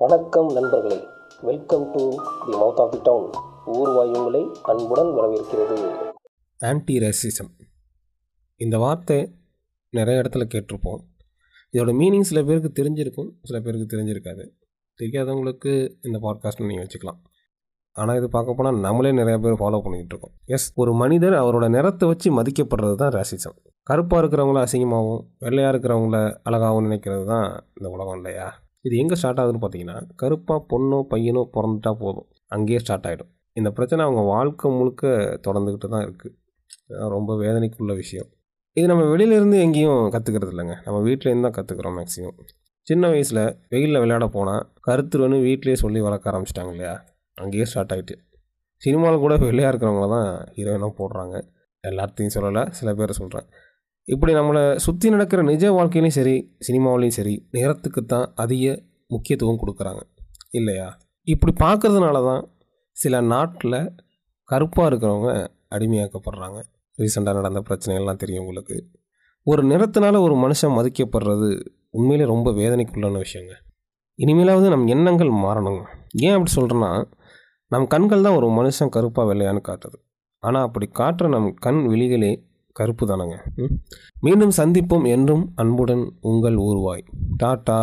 வணக்கம் நண்பர்களே. Welcome to the mouth of the town ஊர்வாய் உங்களை அன்புடன் வரவேற்கிறது. ஆன்டி ரேசிசம் இந்த வார்த்தை நிறைய இடத்துல கேட்டிருப்போம். இதோட மீனிங் சில பேருக்கு தெரிஞ்சிருக்கும் சில பேருக்கு தெரிஞ்சிருக்காது. தெரியாதவங்களுக்கு இந்த பாட்காஸ்ட் நீங்கள் வச்சுக்கலாம். ஆனால் இது பார்க்க போனால் நம்மளே நிறைய பேர் ஃபாலோ பண்ணிக்கிட்டு இருக்கோம். எஸ் ஒரு மனிதர் அவரோட நிறத்தை வச்சு மதிக்கப்படுறது தான் ரேசிசம் கருப்பாக இருக்கிறவங்கள அசிங்கமாகவும் வெள்ளையாக இருக்கிறவங்கள அழகாகவும் நினைக்கிறது தான் இந்த உலகம் இல்லையா? இது எங்கே ஸ்டார்ட் ஆகுதுன்னு பார்த்தீங்கன்னா கருப்பாக பொண்ணோ பையனோ பிறந்துட்டா போதும். அங்கேயே ஸ்டார்ட் ஆகிடும் இந்த பிரச்சனை அவங்க வாழ்க்கை முழுக்க தொடர்ந்துக்கிட்டு தான் இருக்குது ரொம்ப வேதனைக்குள்ள விஷயம். இது நம்ம வெளியிலேருந்து எங்கேயும் கற்றுக்கிறது இல்லைங்க. நம்ம வீட்டிலேருந்து தான் கற்றுக்குறோம் மேக்ஸிமம் சின்ன வயசில் வெயிலில் விளையாட போனால் கருத்துருன்னு வீட்டிலே சொல்லி வளர்க்க ஆரம்பிச்சிட்டாங்க இல்லையா? அங்கேயே ஸ்டார்ட் ஆகிட்டு சினிமாவில் கூட வெள்ளையாக இருக்கிறவங்கள தான் ஹீரோயினாக போடுறாங்க. எல்லாத்தையும் சொல்லலை சில பேர் சொல்கிறேன் இப்படி நம்மளை சுற்றி நடக்கிற நிஜ வாழ்க்கையிலையும் சரி சினிமாவிலையும் சரி நேரத்துக்கு தான் அதிக முக்கியத்துவம் கொடுக்குறாங்க. இல்லையா? இப்படி பார்க்குறதுனால தான் சில நாட்டில் கருப்பாக இருக்கிறவங்க அடிமையாக்கப்படுறாங்க. ரீசெண்டாக நடந்த பிரச்சனைகள்லாம் தெரியும் உங்களுக்கு. ஒரு நிறத்தினால ஒரு மனுஷன் மதிக்கப்படுறது உண்மையிலே ரொம்ப வேதனைக்குள்ளான விஷயங்க. இனிமேலாவது நம் எண்ணங்கள் மாறணுங்க ஏன் அப்படி சொல்கிறேன்னா நம் கண்கள் தான் ஒரு மனுஷன் கருப்பாக வெள்ளையான்னு காட்டுது. ஆனால் அப்படி காட்டுற நம் கண் விழிகளே கருப்பு தானங்க ம்? மீண்டும் சந்திப்போம் என்றும் அன்புடன் உங்கள் ஊர்வாய். டாட்டா!